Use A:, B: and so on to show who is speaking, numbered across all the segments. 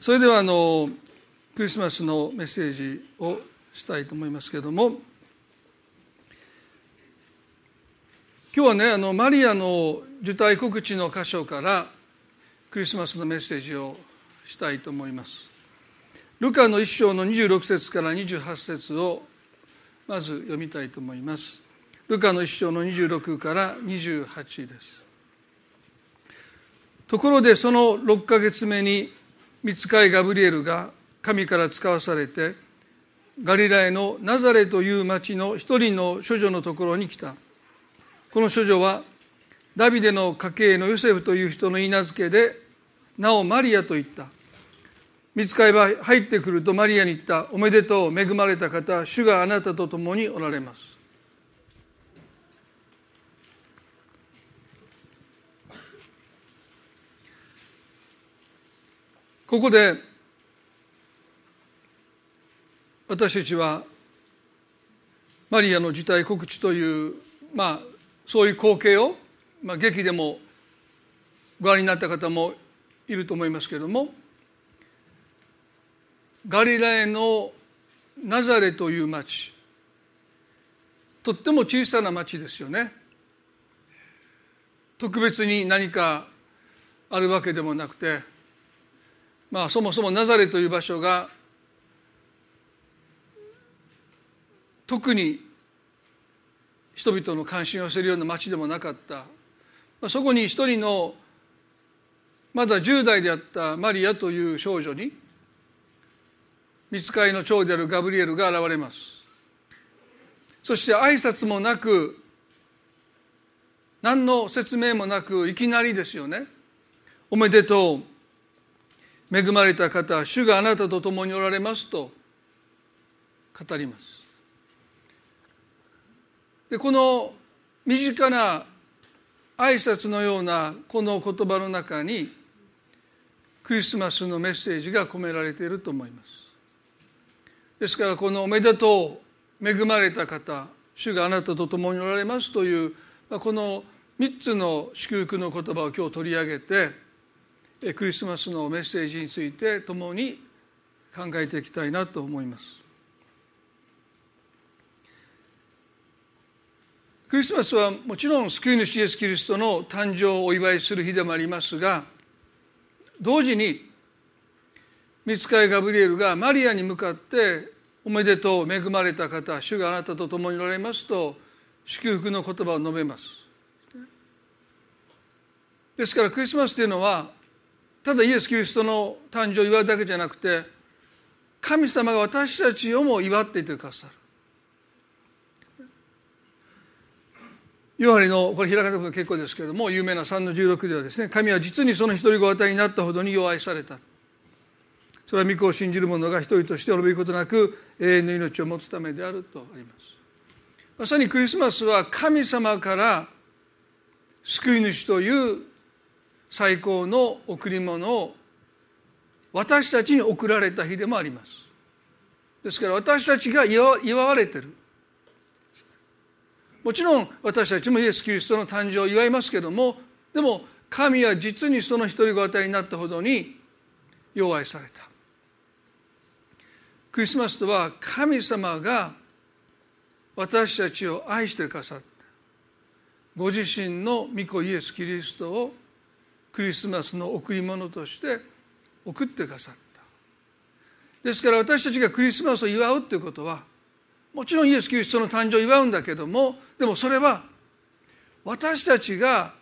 A: それではあのクリスマスのメッセージをしたいと思いますけれども今日はねあのマリアの受胎告知の箇所からクリスマスのメッセージをしたいと思います。ルカの一章の26節から28節をまず読みたいと思います。ルカの一章の26から28です。ところでその6ヶ月目に見つかいガブリエルが神から使わされてガリラヤのナザレという町の一人の処女のところに来た。この処女はダビデの家系のヨセフという人の言い名付けでなおマリアと言った。見つかいは入ってくるとマリアに言った。おめでとう恵まれた方主があなたと共におられます。ここで私たちはマリアの辞退告知というまあそういう光景を、まあ、劇でもご覧になった方もいると思いますけれどもガリラヤのナザレという町とっても小さな町ですよね。特別に何かあるわけでもなくてまあ、そもそもナザレという場所が特に人々の関心を寄せるような町でもなかった、まあ、そこに一人のまだ10代であったマリアという少女に見つかりの長であるガブリエルが現れます。そして挨拶もなく何の説明もなくいきなりですよね。おめでとう。恵まれた方主があなたと共におられますと語ります。でこの身近な挨拶のようなこの言葉の中にクリスマスのメッセージが込められていると思います。ですからこの「おめでとう恵まれた方主があなたと共におられます」というこの3つの祝福の言葉を今日取り上げてクリスマスのメッセージについて共に考えていきたいなと思います。クリスマスはもちろん救い主イエスキリストの誕生をお祝いする日でもありますが同時に見つかいガブリエルがマリアに向かって「おめでとう恵まれた方主があなたと共におられます」と祝福の言葉を述べます。ですからクリスマスというのはただイエス・キリストの誕生を祝うだけじゃなくて神様が私たちをも祝っていてくださる。ヨハネのこれ開かなくても結構ですけれども有名な3の16ではですね。神は実にその一人ご与えになったほどに弱いされた。それは御子を信じる者が一人として滅びることなく永遠の命を持つためであるとあります。まさにクリスマスは神様から救い主という最高の贈り物を私たちに贈られた日でもあります。ですから私たちが祝われてる。もちろん私たちもイエス・キリストの誕生を祝いますけどもでも神は実にその一人ご与えになったほどに弱愛された。クリスマスとは神様が私たちを愛してくださった。ご自身の御子イエス・キリストをクリスマスの贈り物として送ってくださった。ですから私たちがクリスマスを祝うということはもちろんイエス・キリストの誕生を祝うんだけどもでもそれは私たちが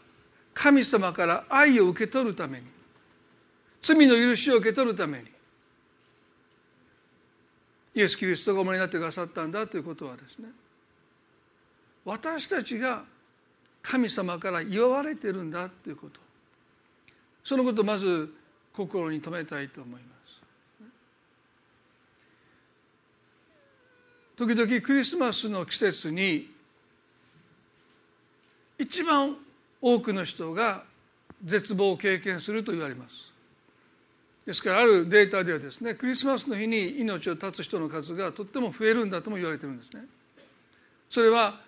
A: 神様から愛を受け取るために罪の許しを受け取るためにイエス・キリストがお前になってくださったんだということはですね私たちが神様から祝われてるんだということ。そのことをまず心に留めたいと思います。時々クリスマスの季節に一番多くの人が絶望を経験すると言われます。ですからあるデータではですねクリスマスの日に命を絶つ人の数がとっても増えるんだとも言われてるんですね。それは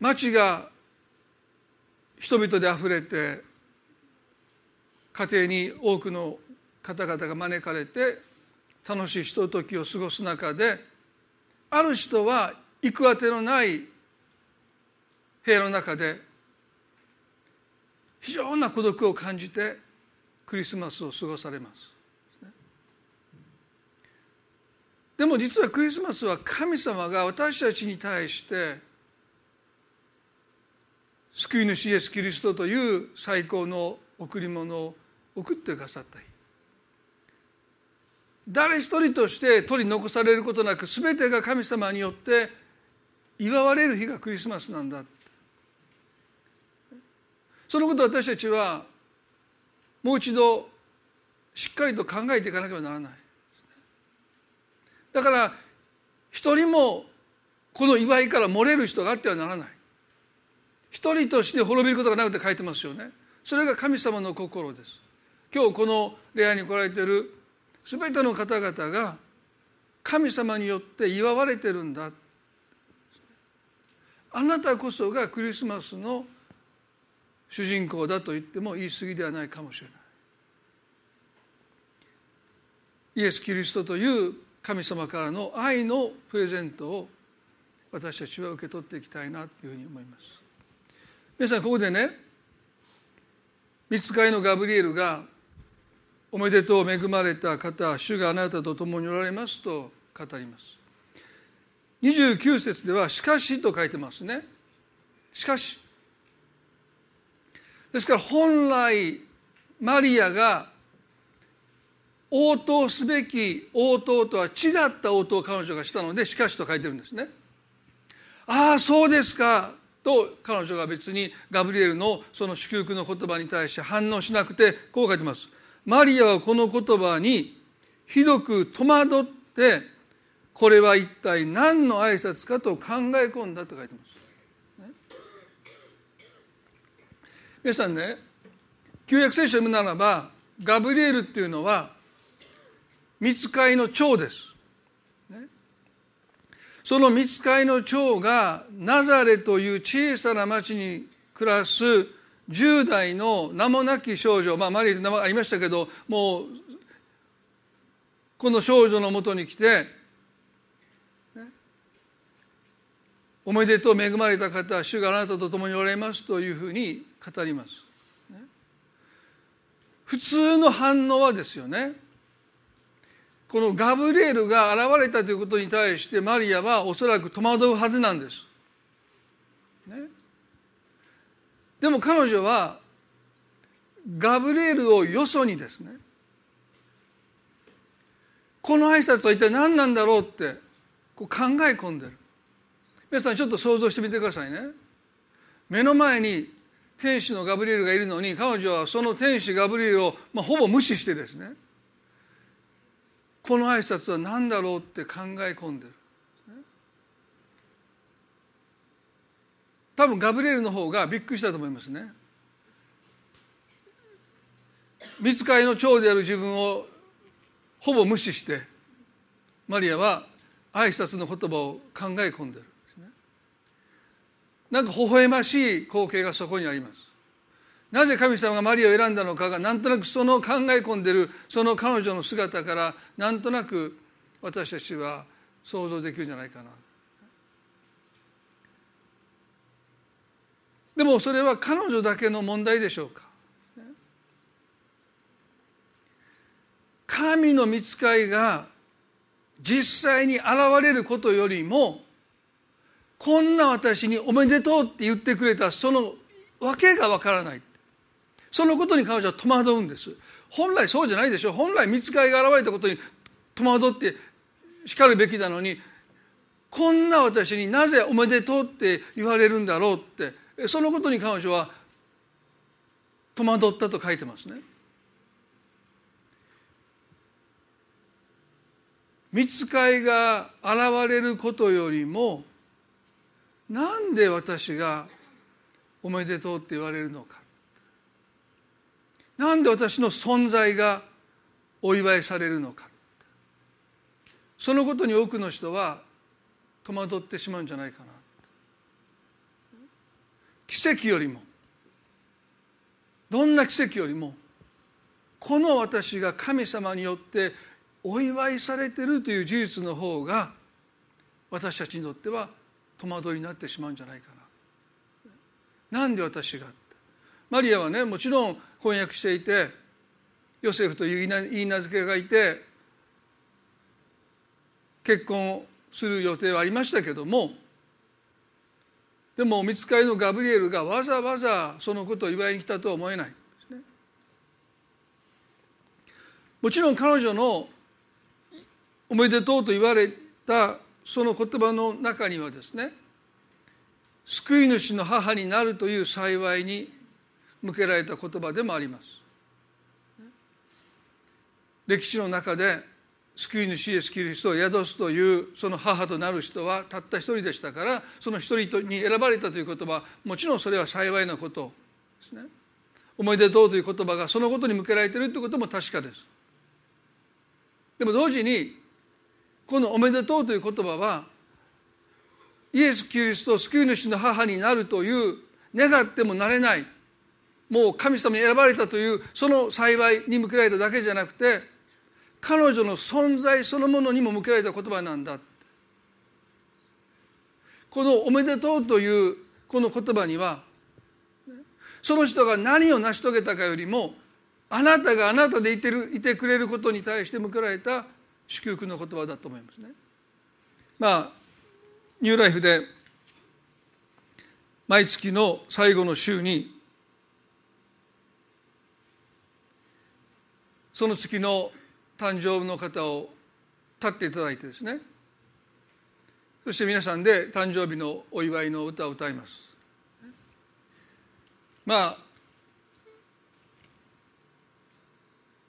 A: 街が人々であふれて家庭に多くの方々が招かれて楽しいひとときを過ごす中である人は行くあてのない部屋の中で非常な孤独を感じてクリスマスを過ごされます。でも実はクリスマスは神様が私たちに対して救い主イエス・キリストという最高の贈り物を送ってくださった日。誰一人として取り残されることなく全てが神様によって祝われる日がクリスマスなんだ。そのことを私たちはもう一度しっかりと考えていかなければならない。だから一人もこの祝いから漏れる人があってはならない。一人として滅びることがなくて書いてますよね。それが神様の心です。今日この礼拝に来られている全ての方々が神様によって祝われてるんだ。あなたこそがクリスマスの主人公だと言っても言い過ぎではないかもしれない。イエス・キリストという神様からの愛のプレゼントを私たちは受け取っていきたいなというふうに思います。皆さんここでね見つかりのガブリエルがおめでとう恵まれた方主があなたと共におられますと語ります。29節では「しかし」と書いてますね。しかし。ですから本来マリアが応答すべき応答とは違った応答を彼女がしたので「しかし」と書いてるんですね。ああそうですか。と彼女が別にガブリエルのその祝福の言葉に対して反応しなくてこう書いてます。マリアはこの言葉にひどく戸惑ってこれは一体何の挨拶かと考え込んだと書いてます、ね、皆さんね旧約聖書を読むならばガブリエルっていうのは見つかいの長です、その見つかいの長がナザレという小さな町に暮らす10代の名もなき少女、まあ、マリーと名前ありましたけどもうこの少女のもとに来て、ね、おめでとう恵まれた方主があなたと共におられますというふうに語ります、ね、普通の反応はですよね。このガブリエルが現れたということに対してマリアはおそらく戸惑うはずなんです。ね、でも彼女はガブリエルをよそにですね。この挨拶は一体何なんだろうってこう考え込んでる。皆さんちょっと想像してみてくださいね。目の前に天使のガブリエルがいるのに彼女はその天使ガブリエルを、まあ、ほぼ無視してですね。この挨拶は何だろうって考え込んでる。多分ガブリエルの方がびっくりしたと思いますね。見つかりの長である自分をほぼ無視してマリアは挨拶の言葉を考え込んでる。なんか微笑ましい光景がそこにあります。なぜ神様がマリアを選んだのかがなんとなくその考え込んでるその彼女の姿からなんとなく私たちは想像できるんじゃないかな。でもそれは彼女だけの問題でしょうか。神の見つかいが実際に現れることよりもこんな私におめでとうって言ってくれたその訳がわからない。そのことに彼女は戸惑うんです。本来そうじゃないでしょ本来見つかいが現れたことに戸惑って叱るべきなのにこんな私になぜおめでとうって言われるんだろうってそのことに彼女は戸惑ったと書いてますね。見つかいが現れることよりもなんで私がおめでとうって言われるのか。なんで私の存在がお祝いされるのかそのことに多くの人は戸惑ってしまうんじゃないかな奇跡よりもどんな奇跡よりもこの私が神様によってお祝いされているという事実の方が私たちにとっては戸惑いになってしまうんじゃないかな。なんで私がマリアはねもちろん翻訳していてヨセフという言い名付けがいて結婚をする予定はありましたけどもでもお見つかりのガブリエルがわざわざそのことを祝いに来たとは思えない。ねもちろん彼女のおめでとうと言われたその言葉の中にはですね救い主の母になるという幸いに向けられた言葉でもあります。歴史の中で救い主イエス・キリストを宿すというその母となる人はたった一人でしたからその一人に選ばれたという言葉もちろんそれは幸いなことですね。おめでとうという言葉がそのことに向けられているということも確かです。でも同時にこの「おめでとう」という言葉はイエス・キリスト救い主の母になるという願ってもなれないもう神様に選ばれたというその幸いに向けられただけじゃなくて彼女の存在そのものにも向けられた言葉なんだこの「おめでとう」というこの言葉にはその人が何を成し遂げたかよりもあなたがあなたでいてるいてくれることに対して向けられた祝福の言葉だと思いますね。まあニューライフで毎月の最後の週にその月の誕生の方を立っていただいてですね。そして皆さんで誕生日のお祝いの歌を歌います。まあ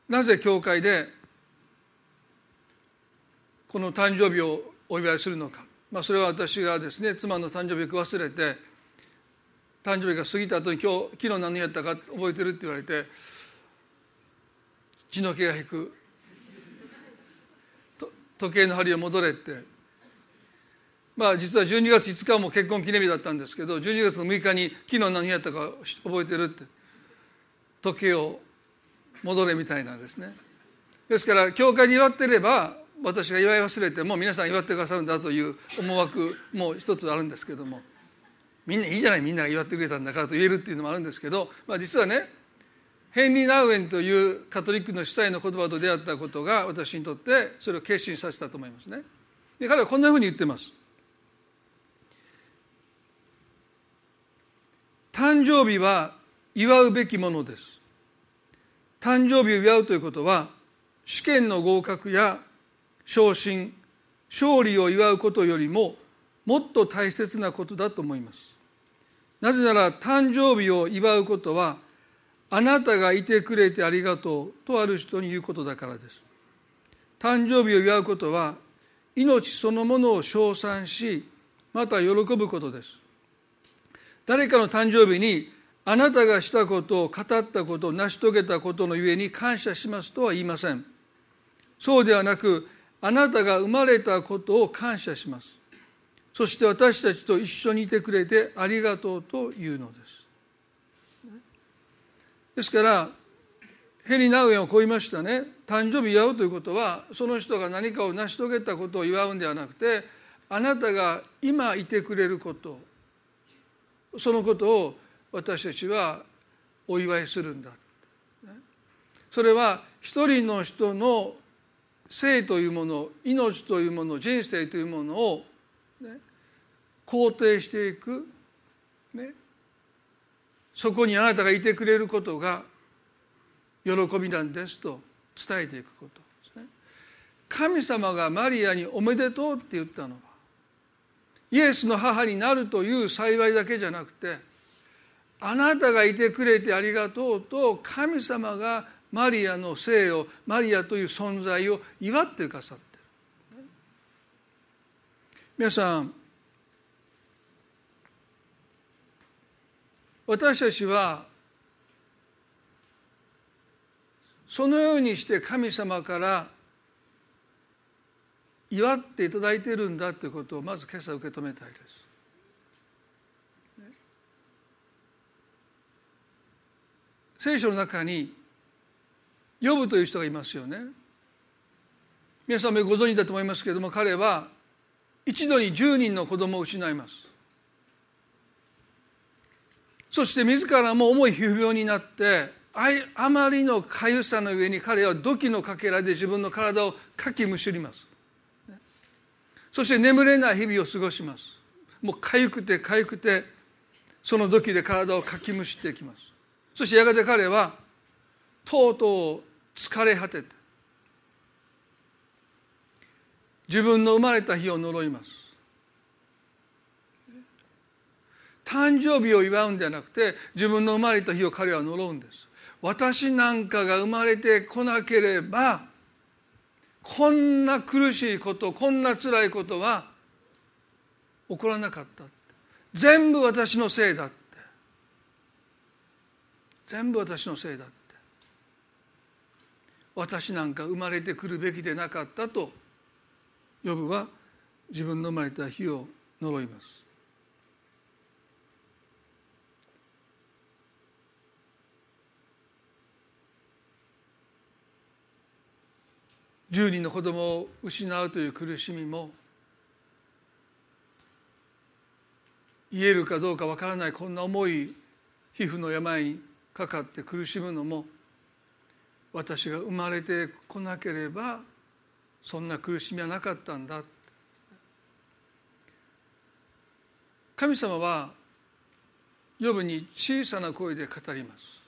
A: なぜ教会でこの誕生日をお祝いするのか、まあ、それは私がですね妻の誕生日を忘れて誕生日が過ぎた後に今日昨日何やったか覚えてるって言われて血の気が引く。時計の針を戻れって。まあ実は12月5日も結婚記念日だったんですけど12月の6日に昨日何やったか覚えてるって。時計を戻れみたいなですね。ですから教会に祝ってれば私が祝い忘れても皆さん祝ってくださるんだという思惑も一つあるんですけども。みんないいじゃないみんなが祝ってくれたんだからと言えるっていうのもあるんですけど、まあ、実はねヘンリー・ナウエンというカトリックの主催の言葉と出会ったことが私にとってそれを決心させたと思いますね。で彼はこんなふうに言ってます。誕生日は祝うべきものです。誕生日を祝うということは試験の合格や昇進勝利を祝うことよりももっと大切なことだと思います。なぜなら誕生日を祝うことはあなたがいてくれてありがとうとある人に言うことだからです。誕生日を祝うことは命そのものを称賛しまた喜ぶことです。誰かの誕生日にあなたがしたことを語ったこと成し遂げたことのゆえに感謝しますとは言いません。そうではなくあなたが生まれたことを感謝します。そして私たちと一緒にいてくれてありがとうというのです。ですからヘリ・ナウエンをこう言いましたね。誕生日祝うということはその人が何かを成し遂げたことを祝うんではなくてあなたが今いてくれることそのことを私たちはお祝いするんだ。それは一人の人の生というもの命というもの人生というものを、ね、肯定していく、そこにあなたがいてくれることが喜びなんですと伝えていくことですね。神様がマリアにおめでとうって言ったの。はイエスの母になるという幸いだけじゃなくてあなたがいてくれてありがとうと神様がマリアの生をマリアという存在を祝ってくださってる。皆さん私たちはそのようにして神様から祝っていただいているんだということをまず今朝受け止めたいです。聖書の中にヨブという人がいますよね皆さんもご存知だと思いますけれども彼は一度に10人の子供を失いますそして自らも重い皮膚病になってあまりのかゆさの上に彼は土器のかけらで自分の体をかきむしります。そして眠れない日々を過ごします。もうかゆくてかゆくてその土器で体をかきむしっていきます。そしてやがて彼はとうとう疲れ果てて自分の生まれた日を呪います。誕生日を祝うんではなくて自分の生まれた日を彼は呪うんです。私なんかが生まれてこなければこんな苦しいことこんな辛いことは起こらなかった。全部私のせいだって。全部私のせいだって。私なんか生まれてくるべきでなかったと呼ぶは自分の生まれた日を呪います。10人の子供を失うという苦しみも言えるかどうかわからないこんな重い皮膚の病にかかって苦しむのも私が生まれてこなければそんな苦しみはなかったんだ。神様はヨブに小さな声で語ります。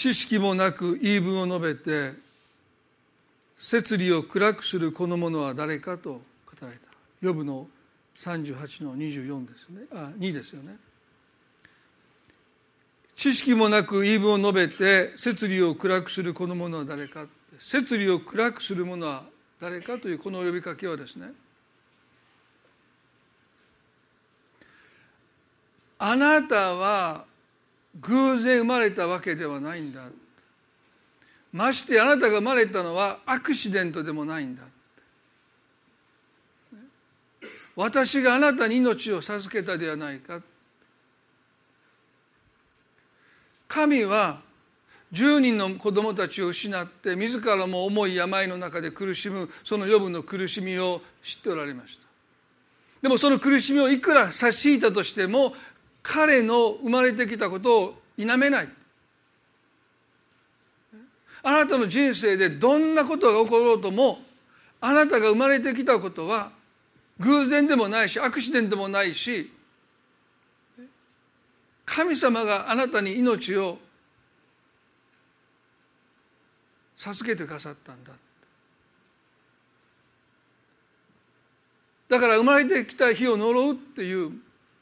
A: 知識もなく言い分を述べて摂理を暗くするこの者は誰かと語られた。ヨブの38の24ですね。あ2ですよね。知識もなく言い分を述べて摂理を暗くするこの者は誰か。摂理を暗くする者は誰かというこの呼びかけはですね。あなたは偶然生まれたわけではないんだ。ましてあなたが生まれたのはアクシデントでもないんだ。私があなたに命を授けたではないか。神は10人の子供たちを失って自らも重い病の中で苦しむその予部の苦しみを知っておられました。でもその苦しみをいくら差し引いたとしても彼の生まれてきたことを否めない。あなたの人生でどんなことが起ころうともあなたが生まれてきたことは偶然でもないしアクシデントでもないし神様があなたに命を授けてくださったんだ。だから生まれてきた日を呪うっていう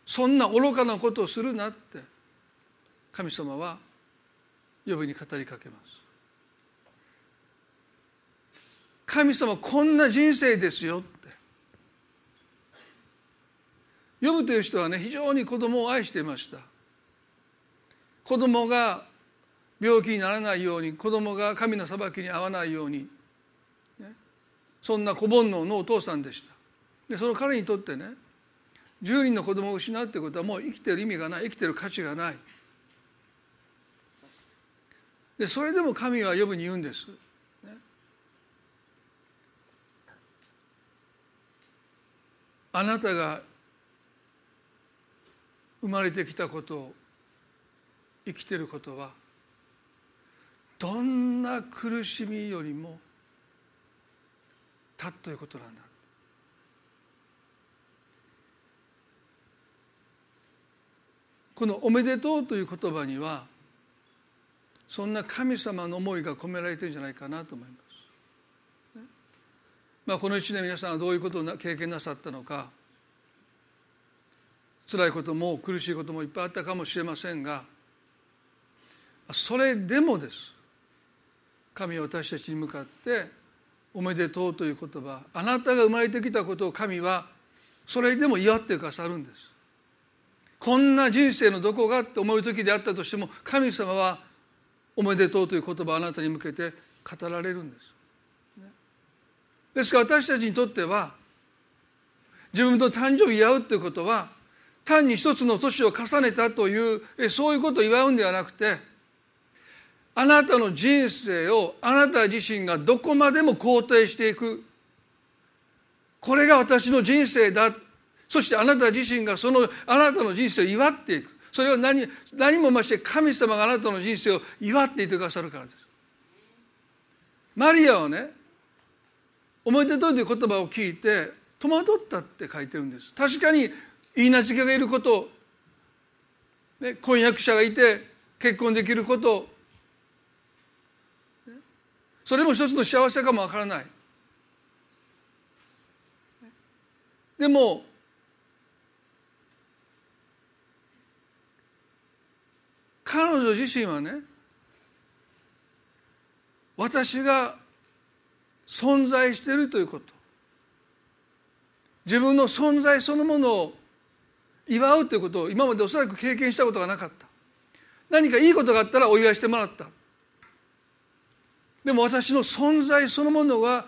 A: そんな愚かなことをするなって神様は呼びに語りかけます。神様こんな人生ですよって。呼ぶという人はね非常に子供を愛していました。子供が病気にならないように子供が神の裁きに遭わないように、ね、そんな子煩悩のお父さんでした。でその彼にとってね10人の子供を失うってことはもう生きてる意味がない生きてる価値がない。でそれでも神は呼ぶに言うんです、ね、あなたが生まれてきたこと生きてることはどんな苦しみよりもたっということなんだ。この「おめでとう」という言葉にはそんな神様の思いが込められてるんじゃないかなと思います。まあ、この1年皆さんはどういうことを経験なさったのか辛いことも苦しいこともいっぱいあったかもしれませんがそれでもです神は私たちに向かって「おめでとう」という言葉あなたが生まれてきたことを神はそれでも祝ってくださるんです。こんな人生のどこがって思う時であったとしても神様はおめでとうという言葉をあなたに向けて語られるんです。ですから私たちにとっては自分の誕生日祝うということは単に一つの年を重ねたというそういうことを祝うんではなくてあなたの人生をあなた自身がどこまでも肯定していくこれが私の人生だそしてあなた自身がそのあなたの人生を祝っていく。それは何何も増して神様があなたの人生を祝っていてくださるからです。マリアはねおめでとうという言葉を聞いて戸惑ったって書いてるんです。確かに言い名付けがいること、ね、婚約者がいて結婚できること。それも一つの幸せかもわからない。でも彼女自身はね私が存在しているということ。自分の存在そのものを祝うということを今までおそらく経験したことがなかった。何かいいことがあったらお祝いしてもらった。でも私の存在そのものが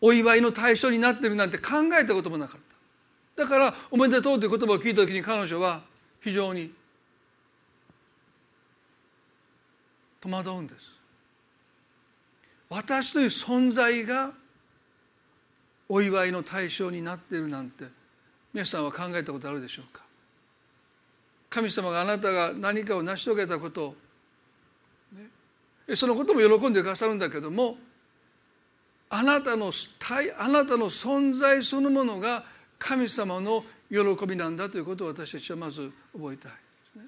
A: お祝いの対象になってるなんて考えたこともなかった。だから「おめでとう」という言葉を聞いた時に彼女は非常に戸惑うんです。私という存在がお祝いの対象になっているなんて皆さんは考えたことあるでしょうか？神様があなたが何かを成し遂げたことを、ね、そのことも喜んでくださるんだけどもあなたのあなたの存在そのものが神様の喜びなんだということを私たちはまず覚えたいね。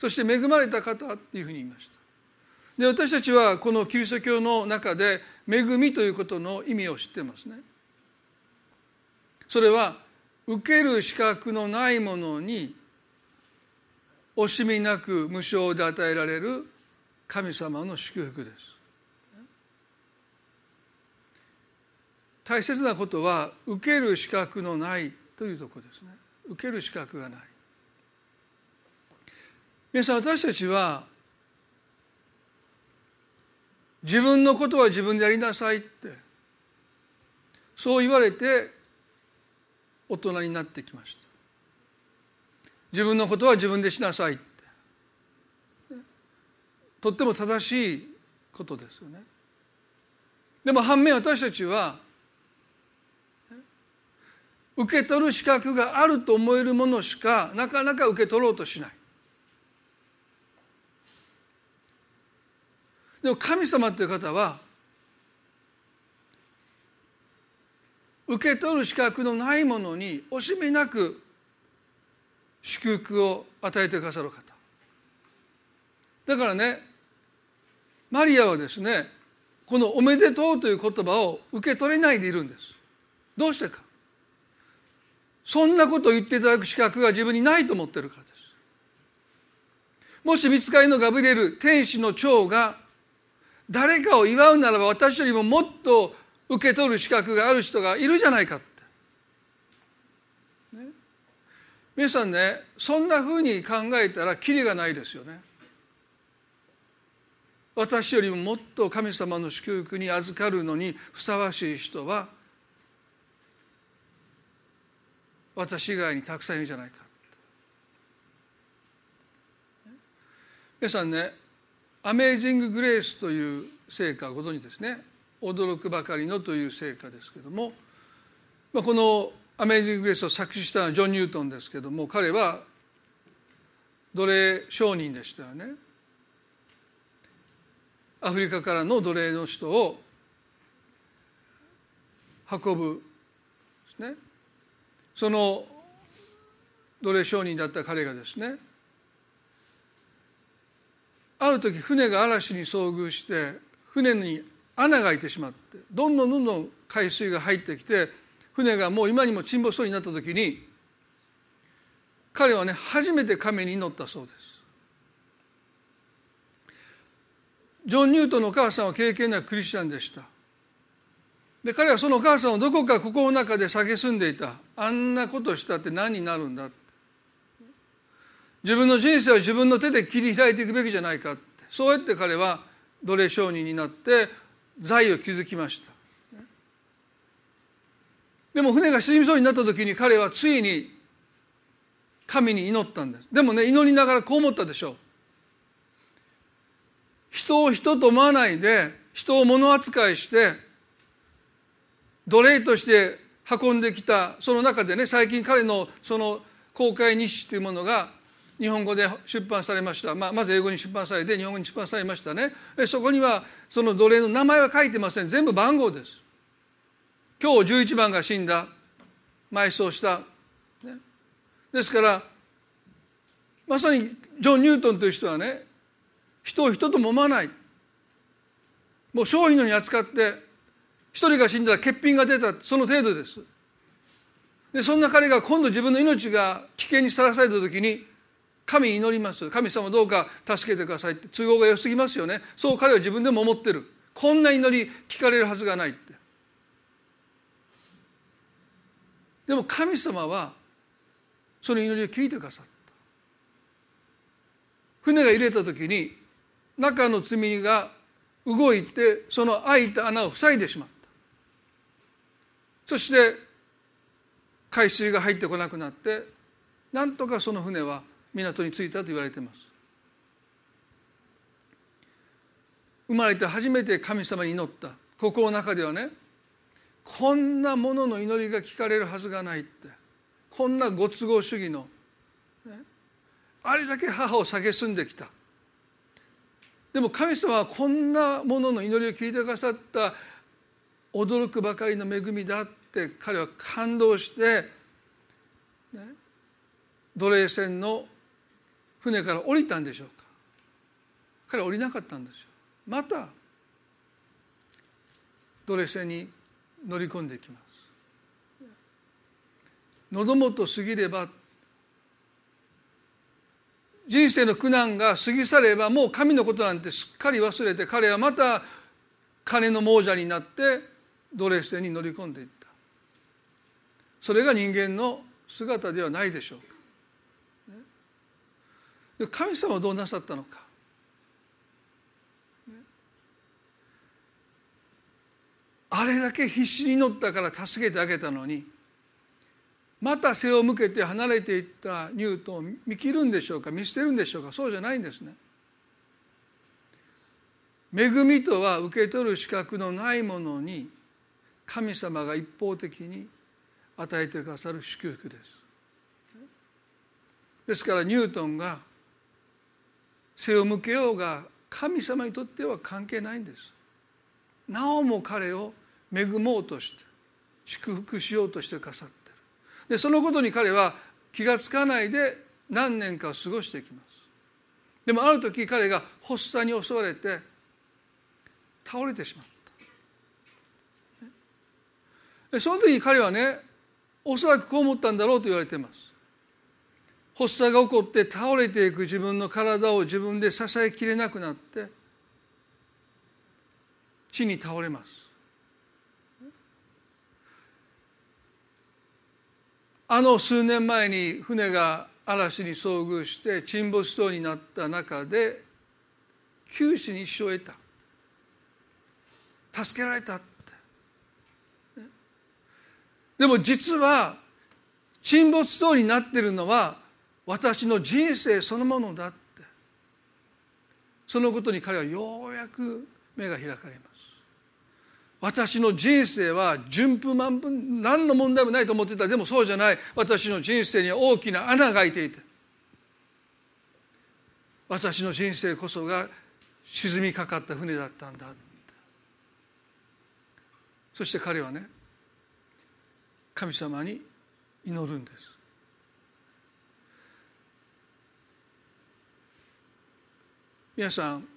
A: そして恵まれた方っていうふうに言いました。で私たちはこのキリスト教の中で恵みということの意味を知ってますね。それは受ける資格のないものに惜しみなく無償で与えられる神様の祝福です。大切なことは受ける資格のないというとこですね。受ける資格がない。皆さん私たちは自分のことは自分でやりなさいって。そう言われて大人になってきました。自分のことは自分でしなさいって。とっても正しいことですよね。でも反面私たちは受け取る資格があると思えるものしかなかなか受け取ろうとしない。でも神様という方は受け取る資格のないものに惜しみなく祝福を与えてくださる方。だからねマリアはですねこの「おめでとう」という言葉を受け取れないでいるんです。どうしてか。そんなことを言っていただく資格が自分にないと思ってるからです。もし見つかりのガブリエル天使の長が誰かを祝うならば私よりももっと受け取る資格がある人がいるじゃないかって、ね、皆さんねそんなふうに考えたらきりがないですよね。私よりももっと神様の祝福に預かるのにふさわしい人は私以外にたくさんいるじゃないか皆さんねアメージング・グレースという成果ご存知ですね。驚くばかりのという成果ですけども、まあ、このアメージング・グレースを作詞したのはジョン・ニュートンですけども彼は奴隷商人でしたよね。アフリカからの奴隷の人を運ぶですね。その奴隷商人だった彼がですねある時船が嵐に遭遇して船に穴が開いてしまってどんどんどんどん海水が入ってきて船がもう今にも沈没そうになった時に彼はね初めて亀に乗ったそうです。ジョン・ニュートンのお母さんは経験なクリスチャンでした。で彼はそのお母さんをどこか心の中で蔑んでいた。あんなことしたって何になるんだ自分の人生は自分の手で切り開いていくべきじゃないかって。そうやって彼は奴隷商人になって財を築きました。ででも船が沈みそうになった時に彼はついに神に祈ったんです。でもね祈りながらこう思ったでしょう。人を人と思わないで人を物扱いして奴隷として運んできたその中でね最近彼のその公開日誌というものが日本語で出版されました、まあ、まず英語に出版されて日本語に出版されましたね。そこにはその奴隷の名前は書いてません。全部番号です。今日11番が死んだ。埋葬した、ね、ですからまさにジョン・ニュートンという人はね人を人とも思わない。もう商品のように扱って一人が死んだら欠品が出た。その程度です。でそんな彼が今度自分の命が危険にさらされた時に神に祈ります。神様どうか助けてくださいって。都合が良すぎますよね。そう彼は自分でも思ってる。こんな祈り聞かれるはずがないって。でも神様はその祈りを聞いてくださった。船が入れた時に中の積み荷が動いてその開いた穴を塞いでしまった。そして海水が入ってこなくなってなんとかその船は港に着いたと言われています。生まれて初めて神様に祈った。心の中ではねこんなものの祈りが聞かれるはずがないって。こんなご都合主義の、ね、あれだけ母を蔑んできた。でも神様はこんなものの祈りを聞いてくださった。驚くばかりの恵みだって。彼は感動して、ね、奴隷船の船から降りたんでしょうか。彼は降りなかったんですよまた奴隷船に乗り込んでいきます。喉元過ぎれば人生の苦難が過ぎ去ればもう神のことなんてすっかり忘れて彼はまた金の亡者になって奴隷船に乗り込んでいった。それが人間の姿ではないでしょう。神様はどうなさったのかあれだけ必死に乗ったから助けてあげたのにまた背を向けて離れていったニュートンを見切るんでしょうか見捨てるんでしょうかそうじゃないんですね。恵みとは受け取る資格のないものに神様が一方的に与えてくださる祝福です。ですからニュートンが背を向けようが神様にとっては関係ないんです。なおも彼を恵もうとして祝福しようとしてくださってる。でそのことに彼は気が付かないで何年か過ごしていきます。でもある時彼が発作に襲われて倒れてしまった。その時彼はねおそらくこう思ったんだろうと言われています。発作が起こって倒れていく自分の体を自分で支えきれなくなって地に倒れます。あの数年前に船が嵐に遭遇して沈没しそうになった中で九死に一生を得た。助けられたって。でも実は沈没そうになってるのは私の人生そのものだって。そのことに彼はようやく目が開かれます。私の人生は順風満帆何の問題もないと思ってた。でもそうじゃない。私の人生には大きな穴が開いていて。私の人生こそが沈みかかった船だったんだそして彼はね神様に祈るんです。皆さん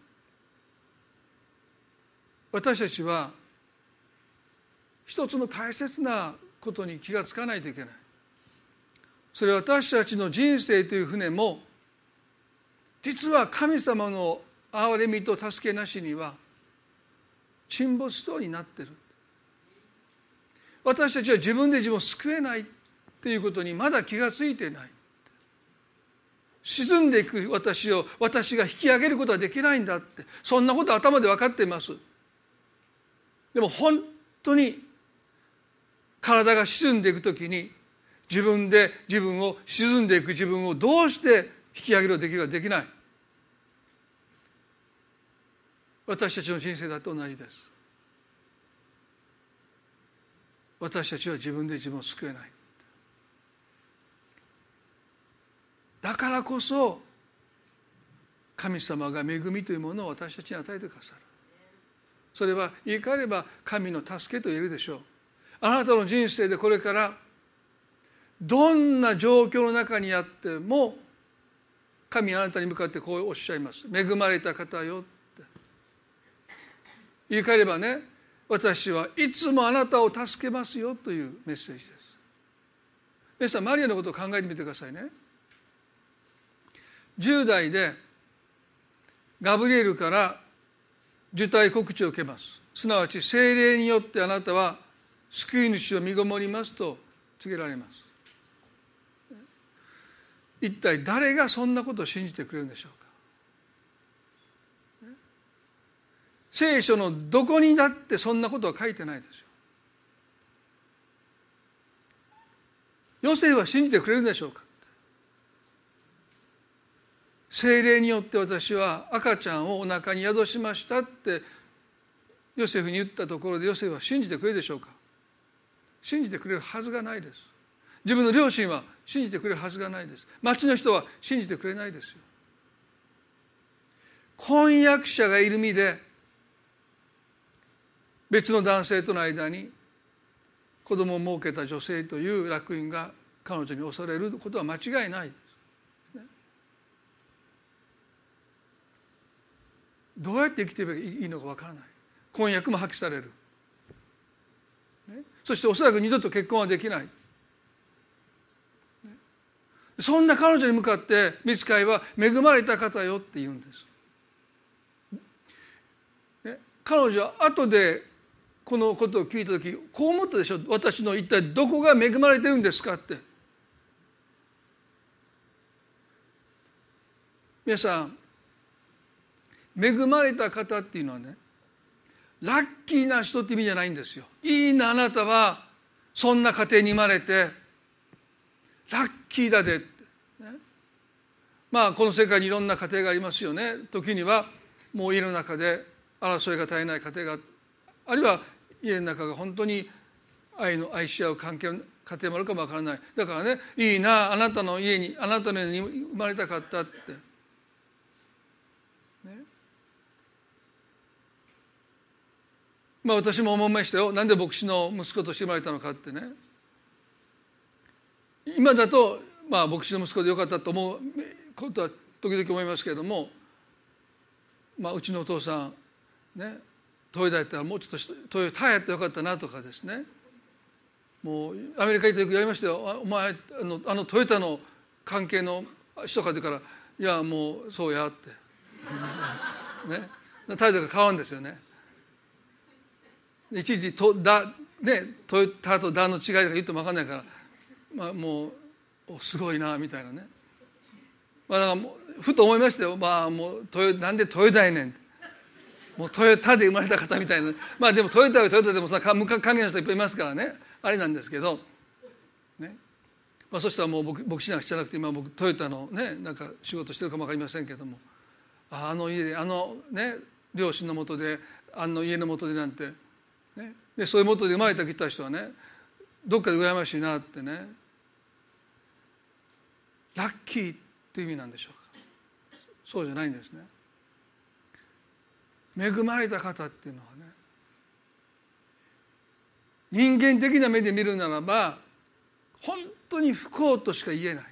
A: 私たちは一つの大切なことに気がつかないといけない。それは私たちの人生という船も実は神様の憐れみと助けなしには沈没等になってる。私たちは自分で自分を救えないっていうことにまだ気が付いてない。沈んでいく私を私が引き上げることはできないんだって。そんなこと頭で分かっています。でも本当に体が沈んでいく時に自分で自分を沈んでいく自分をどうして引き上げるできるかできない。私たちの人生だと同じです。私たちは自分で自分を救えない。だからこそ神様が恵みというものを私たちに与えてくださる。それは言い換えれば神の助けと言えるでしょう。あなたの人生でこれからどんな状況の中にあっても神あなたに向かってこうおっしゃいます。恵まれた方よって。言い換えればね私はいつもあなたを助けますよというメッセージです。皆さんマリアのことを考えてみてくださいね。10代でガブリエルから受胎告知を受けます。すなわち精霊によってあなたは救い主を身ごもりますと告げられます。一体誰がそんなことを信じてくれるんでしょうか。聖書のどこにだってそんなことは書いてないですよ。ヨセフは信じてくれるんでしょうか。精霊によって私は赤ちゃんをお腹に宿しましたってヨセフに言ったところでヨセフは信じてくれるでしょうか？信じてくれるはずがないです。自分の両親は信じてくれるはずがないです。町の人は信じてくれないですよ。婚約者がいる身で別の男性との間に子供を設けた女性という楽園が彼女に恐れることは間違いない。どうやって生きていいいのかわからない。婚約も破棄される、ね、そしておそらく二度と結婚はできない、ね、そんな彼女に向かって見つかいは恵まれた方よって言うんです、ね、彼女は後でこのことを聞いた時こう思ったでしょ私の一体どこが恵まれてるんですかって。皆さん恵まれた方っていうのはねラッキーな人って意味じゃないんですよ。いいなあなたはそんな家庭に生まれてラッキーだでって、ね、まあこの世界にいろんな家庭がありますよね。時にはもう家の中で争いが絶えない家庭があるいは家の中が本当に愛の愛し合う関係の家庭もあるかもわからない。だからねいいなあなたの家にあなたの家に生まれたかったって。まあ私も思いましたよ。なんで牧師の息子として生まれたのかってね。今だとまあ牧師の息子でよかったと思うことは時々思いますけれどもまあうちのお父さんねトヨタやったらもうちょっとトヨタやったらよかったなとかですね。もうアメリカ行ってよくやりましたよ。お前あのあのトヨタの関係の人かってからいやもうそうやって。ね。態度が変わるんですよね。一時とだ、ね、トヨタとダの違いとか言っても分かんないから、まあ、もうすごいなみたいなね、まあ、だからもうふと思いましたよ、まあ、もうトヨなんでトヨタやねんって。もうトヨタで生まれた方みたいな。まあでもトヨタはトヨタでもさ無関係の人いっぱいいますからね。あれなんですけど、ね。まあ、そしたらもう僕牧師なんかしてなくて今僕トヨタのねなんか仕事してるかも分かりませんけども。あの家であのね両親のもとであの家のもとでなんて。ね、でそういうもとで生まれてきた人はねどっかで羨ましいなってね。ラッキーっていう意味なんでしょうか。そうじゃないんですね。恵まれた方っていうのはね。人間的な目で見るならば本当に不幸としか言えない。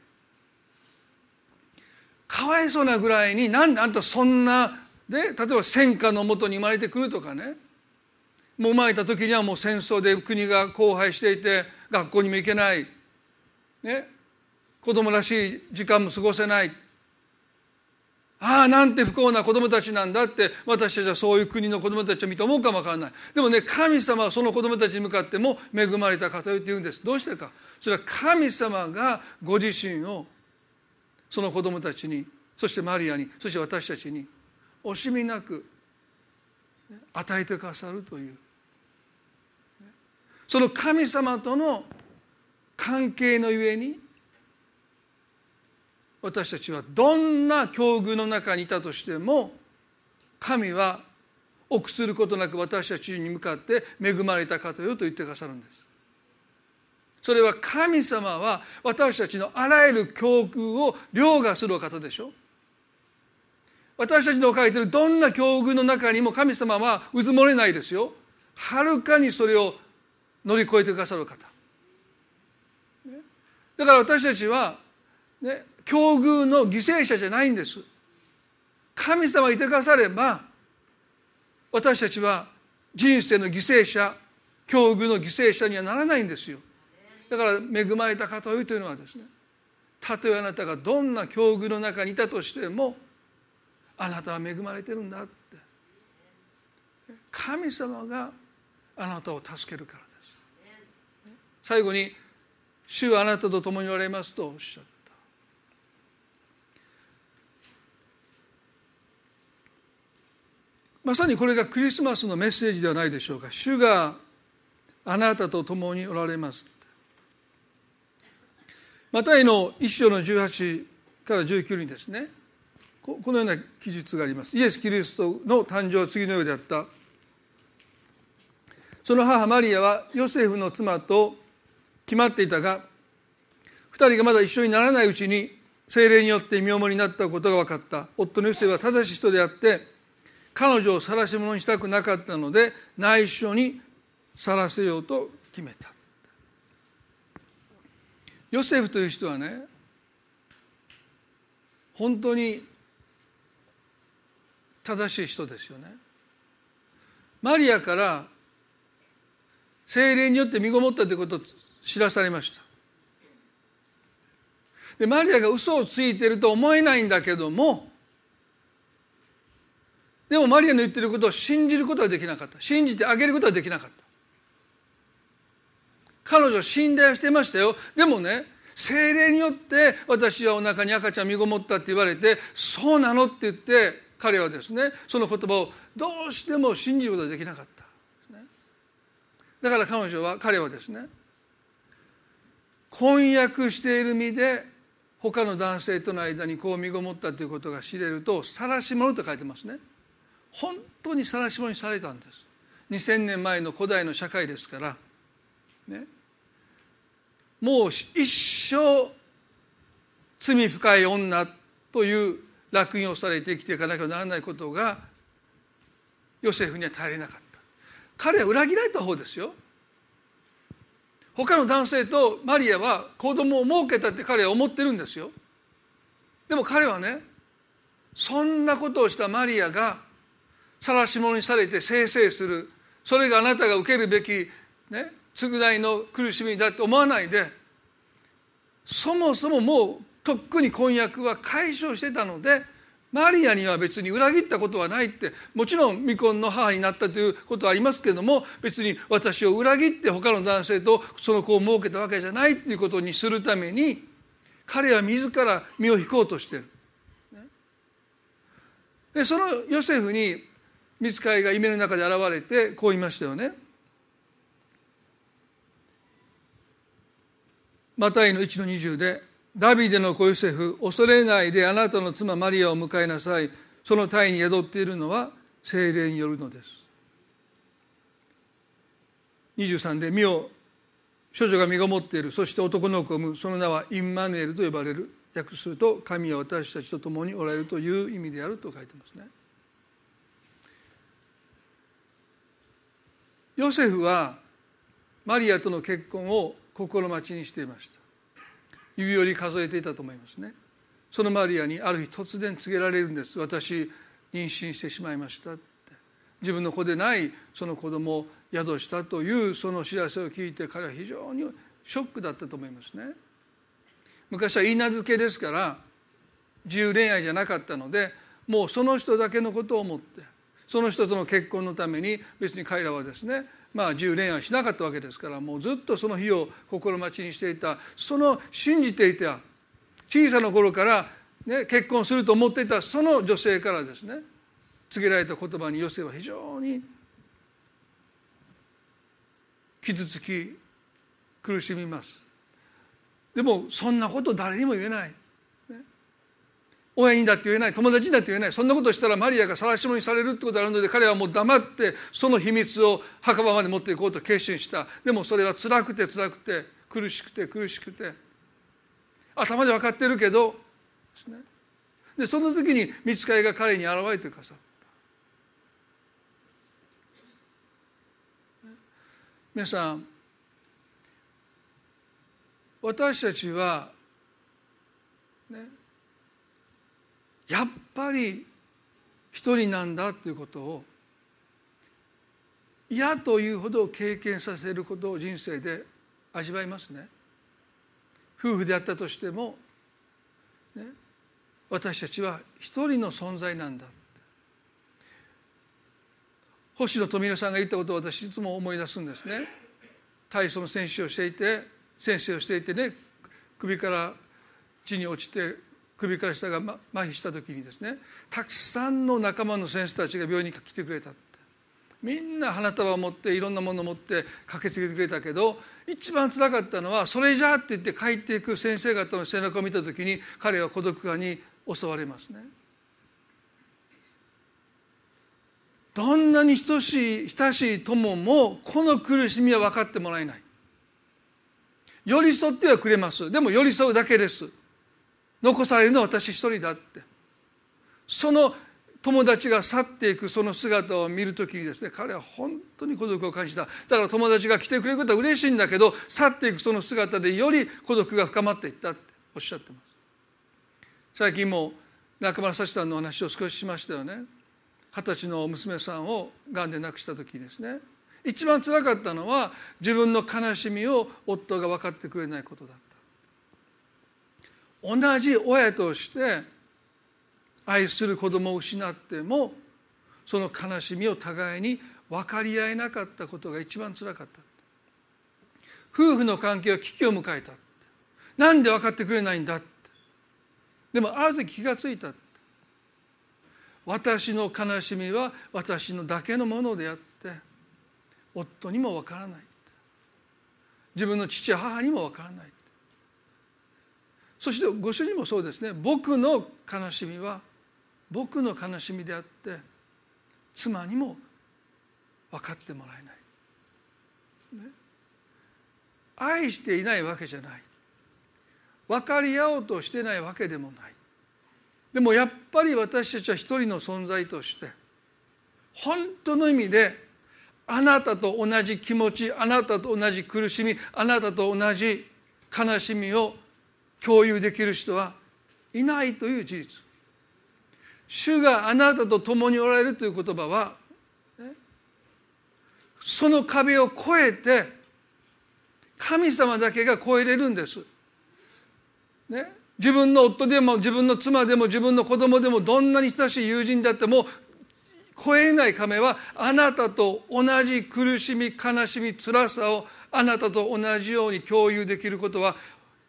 A: かわいそうなぐらいになんであんたそんなで例えば戦火のもとに生まれてくるとかね。もう生まれた時にはもう戦争で国が荒廃していて学校にも行けない、ね、子供らしい時間も過ごせない。ああなんて不幸な子供たちなんだって私たちはそういう国の子供たちを見て思うかもわからない。でもね神様はその子供たちに向かっても恵まれた方よって言うんです。どうしてか。それは神様がご自身をその子供たちにそしてマリアにそして私たちに惜しみなく与えてくださるという。その神様との関係のゆえに私たちはどんな境遇の中にいたとしても神は臆することなく私たちに向かって恵まれた方よと言ってくださるんです。それは神様は私たちのあらゆる境遇を凌駕するお方でしょ私たちの置かれているどんな境遇の中にも神様はうずもれないですよはるかにそれを乗り越えてくださる方。だから私たちは、ね、境遇の犠牲者じゃないんです。神様がいてくだされば私たちは人生の犠牲者境遇の犠牲者にはならないんですよ。だから恵まれた方というのはですねたとえあなたがどんな境遇の中にいたとしてもあなたは恵まれてるんだって。神様があなたを助けるから。最後に「主はあなたと共におられます」とおっしゃった。まさにこれがクリスマスのメッセージではないでしょうか。主があなたと共におられますマタイの一章の18から19にですねこのような記述があります。イエス・キリストの誕生は次のようであった。その母マリアはヨセフの妻と決まっていたが二人がまだ一緒にならないうちに精霊によって身重になったことが分かった。夫のヨセフは正しい人であって彼女を晒し者にしたくなかったので内緒にさらせようと決めた。ヨセフという人はね本当に正しい人ですよね。マリアから精霊によって身ごもったということを知らされました。でマリアが嘘をついてると思えないんだけどもでもマリアの言ってることを信じることはできなかった。信じてあげることはできなかった。彼女は信頼してましたよ。でもね精霊によって私はお腹に赤ちゃん身ごもったって言われてそうなのって言って彼はですねその言葉をどうしても信じることができなかった、だから彼女は彼はですね婚約している身で他の男性との間にこう身ごもったということが知れると晒し者と書いてますね。本当に晒し者にされたんです。2000年前の古代の社会ですから。ね。もう一生罪深い女という烙印をされて生きていかなきゃならないことがヨセフには耐えれなかった。彼は裏切られた方ですよ。他の男性とマリアは子供を設けたって彼は思ってるんですよ。でも彼はねそんなことをしたマリアが晒し者にされて生成する。それがあなたが受けるべきね償いの苦しみだって思わないでそもそももうとっくに婚約は解消してたのでマリアには別に裏切ったことはないってもちろん未婚の母になったということはありますけれども別に私を裏切って他の男性とその子を設けたわけじゃないっていうことにするために彼は自ら身を引こうとしてる。でそのヨセフに見つかりが夢の中で現れてこう言いましたよね。マタイの1の20でダビデの子ヨセフ恐れないであなたの妻マリアを迎えなさい。その体に宿っているのは精霊によるのです。23で「見よ処女が身ごもっている。そして男の子を産む。その名はインマヌエルと呼ばれる。訳すると神は私たちと共におられるという意味であると書いてますね。ヨセフはマリアとの結婚を心待ちにしていました。指折り数えていたと思いますね。そのマリアにある日突然告げられるんです。私妊娠してしまいましたって。自分の子でないその子供を宿したというその知らせを聞いて彼は非常にショックだったと思いますね。昔は言い名付けですから自由恋愛じゃなかったのでもうその人だけのことを思ってその人との結婚のために別に彼らはですねまあ、自由恋愛しなかったわけですからもうずっとその日を心待ちにしていた。その信じていた小さな頃から、ね、結婚すると思っていたその女性からですね告げられた言葉にヨセは非常に傷つき苦しみます。でもそんなこと誰にも言えない。親にだって言えない友達にだって言えないそんなことしたらマリアが晒し者にされるってことがあるので彼はもう黙ってその秘密を墓場まで持っていこうと決心した。でもそれは辛くて辛くて苦しくて苦しくて。頭で分かってるけどですね。でその時に見つかりが彼に現れてくださった。皆さん私たちはねやっぱり一人なんだということを嫌というほど経験させることを人生で味わいますね。夫婦であったとしても、ね、私たちは一人の存在なんだ。星野富美さんが言ったことを私いつも思い出すんですね。体操の選手をしていて先生をしていてね首から地に落ちて首から下が麻痺した時にですねたくさんの仲間の選手たちが病院に来てくれたって。みんな花束を持っていろんなものを持って駆けつけてくれたけど一番つらかったのはそれじゃって言って帰っていく先生方の背中を見た時に彼は孤独感に襲われますね。どんなに等しい親しい友もこの苦しみは分かってもらえない。寄り添ってはくれます。でも寄り添うだけです。残されるのは私一人だって。その友達が去っていくその姿を見るときにですね彼は本当に孤独を感じた。だから友達が来てくれることは嬉しいんだけど去っていくその姿でより孤独が深まっていったっておっしゃってます。最近も中村幸さんのお話を少ししましたよね。二十歳の娘さんをがんで亡くした時ですね。一番つらかったのは自分の悲しみを夫が分かってくれないことだった。同じ親として愛する子供を失ってもその悲しみを互いに分かり合えなかったことが一番つらかった。夫婦の関係は危機を迎えた。なんで分かってくれないんだでもある時気がついた私の悲しみは私のだけのものであって夫にも分からない。自分の父母にも分からない。そしてご主人もそうですね。僕の悲しみは僕の悲しみであって妻にも分かってもらえない、ね、愛していないわけじゃない。分かり合おうとしてないわけでもない。でもやっぱり私たちは一人の存在として本当の意味であなたと同じ気持ちあなたと同じ苦しみあなたと同じ悲しみを共有できる人はいないという事実。主があなたと共におられるという言葉はその壁を越えて神様だけが越えれるんです。ね、自分の夫でも自分の妻でも自分の子供でもどんなに親しい友人であっても越えない壁はあなたと同じ苦しみ悲しみ辛さをあなたと同じように共有できることは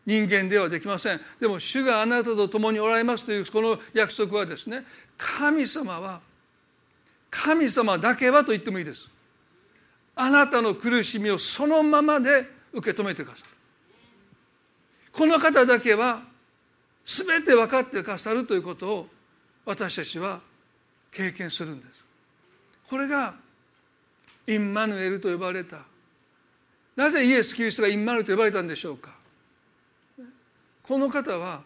A: 人間ではできません。でも主があなたと共におられますというこの約束はですね神様は神様だけはと言ってもいいです。あなたの苦しみをそのままで受け止めてくださる。この方だけは全て分かってくださるということを私たちは経験するんです。これがインマヌエルと呼ばれた。なぜイエス・キリストがインマヌエルと呼ばれたんでしょうか。この方は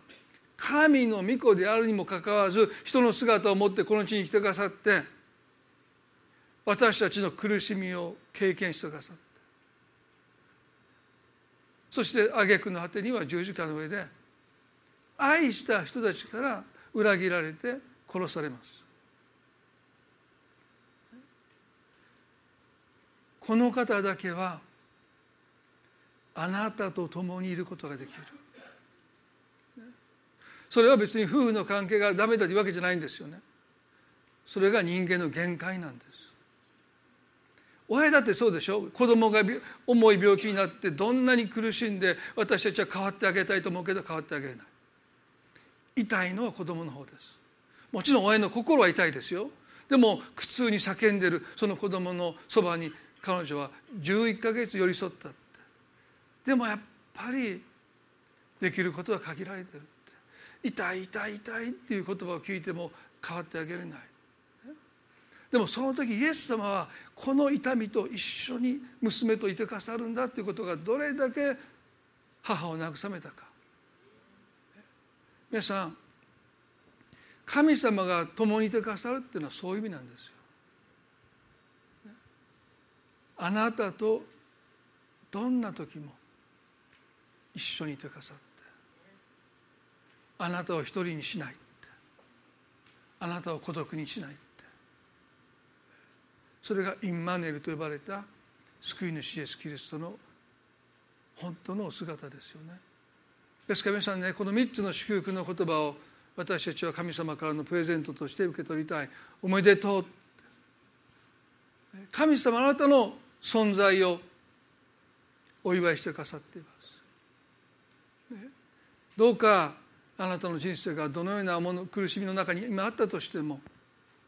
A: 神の御子であるにもかかわらず人の姿を持ってこの地に来てくださって私たちの苦しみを経験してくださったそして挙句の果てには十字架の上で愛した人たちから裏切られて殺されます。この方だけはあなたと共にいることができる。それは別に夫婦の関係がダメだというわけじゃないんですよね。それが人間の限界なんです。親だってそうでしょ？子供が重い病気になってどんなに苦しんで私たちは変わってあげたいと思うけど変わってあげれない。痛いのは子供の方です。もちろん親の心は痛いですよ。でも苦痛に叫んでるその子供のそばに彼女は11ヶ月寄り添ったって。でもやっぱりできることは限られてる。痛い痛い痛いっていう言葉を聞いても変わってあげれない。でもその時イエス様はこの痛みと一緒に娘といてかさるんだっていうことがどれだけ母を慰めたか。皆さん神様が共にいてくださるっていうのはそういう意味なんですよ。あなたとどんな時も一緒にいてくださってあなたを一人にしないあなたを孤独にしないそれがインマネルと呼ばれた救い主イエス・キリストの本当の姿ですよね。ですから皆さんねこの3つの祝福の言葉を私たちは神様からのプレゼントとして受け取りたい。おめでとう神様あなたの存在をお祝いしてくださっています。どうかあなたの人生がどのようなもの苦しみの中に今あったとしても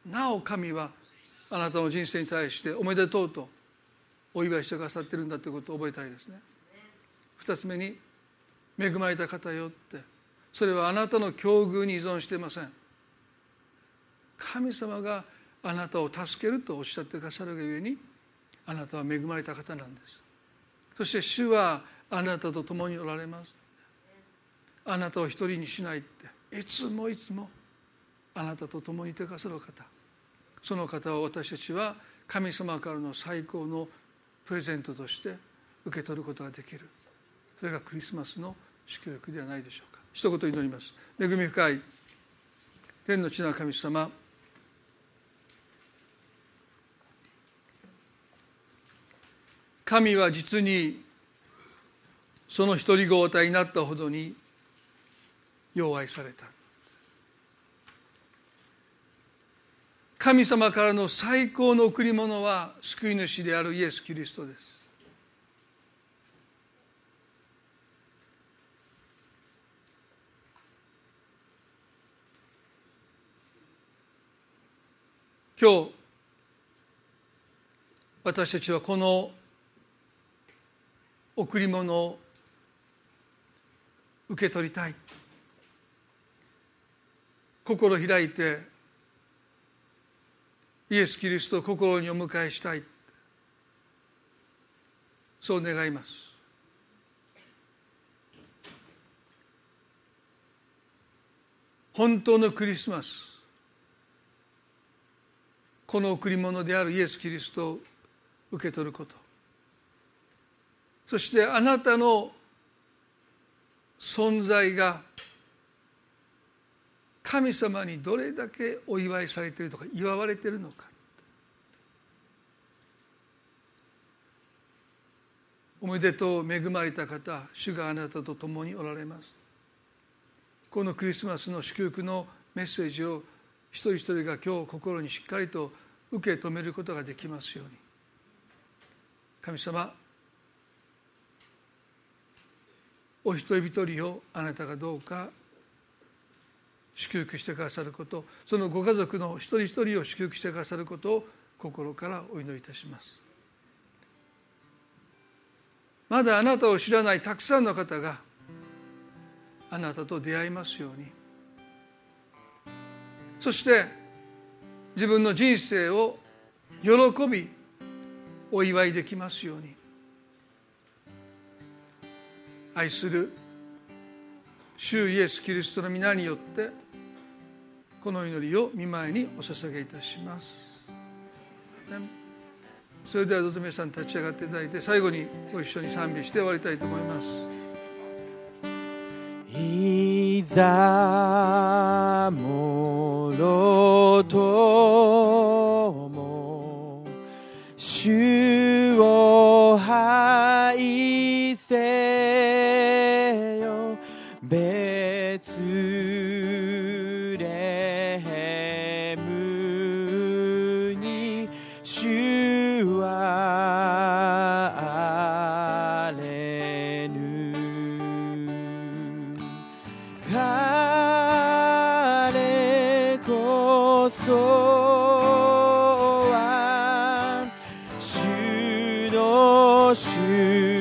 A: なお神はあなたの人生に対しておめでとうとお祝いしてくださってるんだということを覚えたいですね。二つ目に恵まれた方よって。それはあなたの境遇に依存していません。神様があなたを助けるとおっしゃってくださるがゆえにあなたは恵まれた方なんです。そして主はあなたと共におられます。あなたを一人にしないって。いつもいつも。あなたと共にいてくださる方。その方を私たちは神様からの最高のプレゼントとして受け取ることができる。それがクリスマスの祝福ではないでしょうか。一言祈ります。恵み深い天の地の神様。神は実にその一人子を与えになったほどに弱愛された。神様からの最高の贈り物は救い主であるイエス・キリストです。今日私たちはこの贈り物を受け取りたい。心開いてイエス・キリストを心にお迎えしたい。そう願います。本当のクリスマスこの贈り物であるイエス・キリストを受け取ること。そしてあなたの存在が神様にどれだけお祝いされているとか祝われているのか。おめでとう恵まれた方主があなたと共におられます。このクリスマスの祝福のメッセージを一人一人が今日心にしっかりと受け止めることができますように。神様お一人一人をあなたがどうか祝福してくださることそのご家族の一人一人を祝福してくださることを心からお祈りいたします。まだあなたを知らないたくさんの方があなたと出会いますように。そして自分の人生を喜びお祝いできますように。愛する主イエス・キリストの皆によってこの祈りを見舞いにお捧げいたします。それではどうぞ皆さん立ち上がっていただいて最後にご一緒に賛美して終わりたいと思います。
B: いざもろとも主を拝せ多许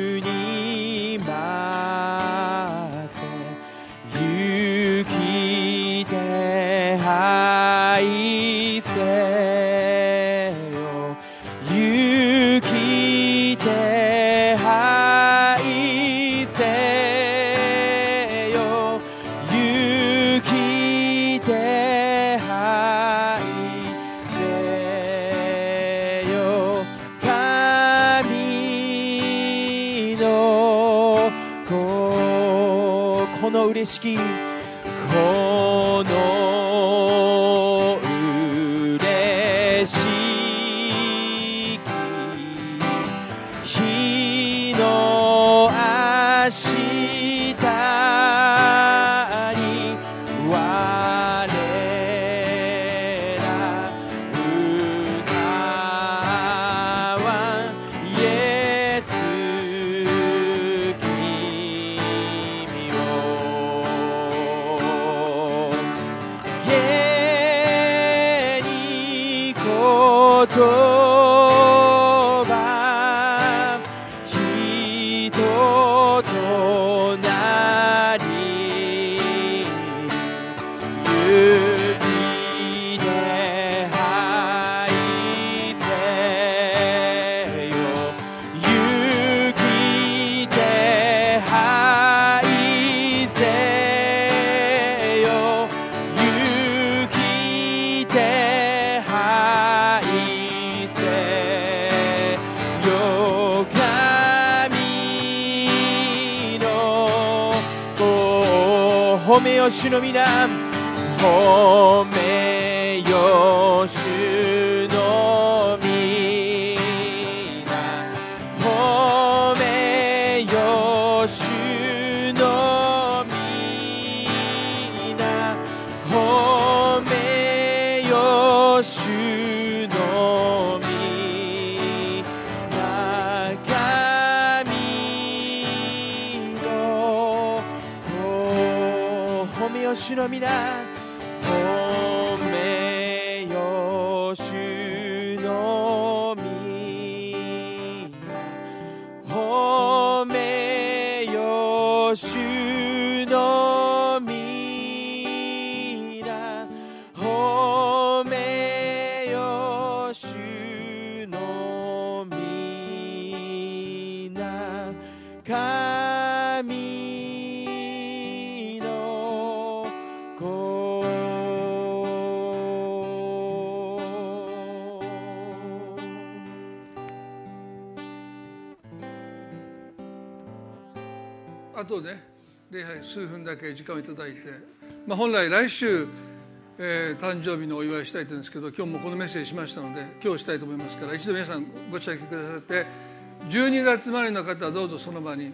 B: 褒めよ主の皆。褒めよ主。
A: 数分だけ時間をいただいて、まあ、本来来週、えー誕生日のお祝いしたいと思うんですけど今日もこのメッセージしましたので今日したいと思いますから一度皆さんご着席くださって12月生まれの方はどうぞその場に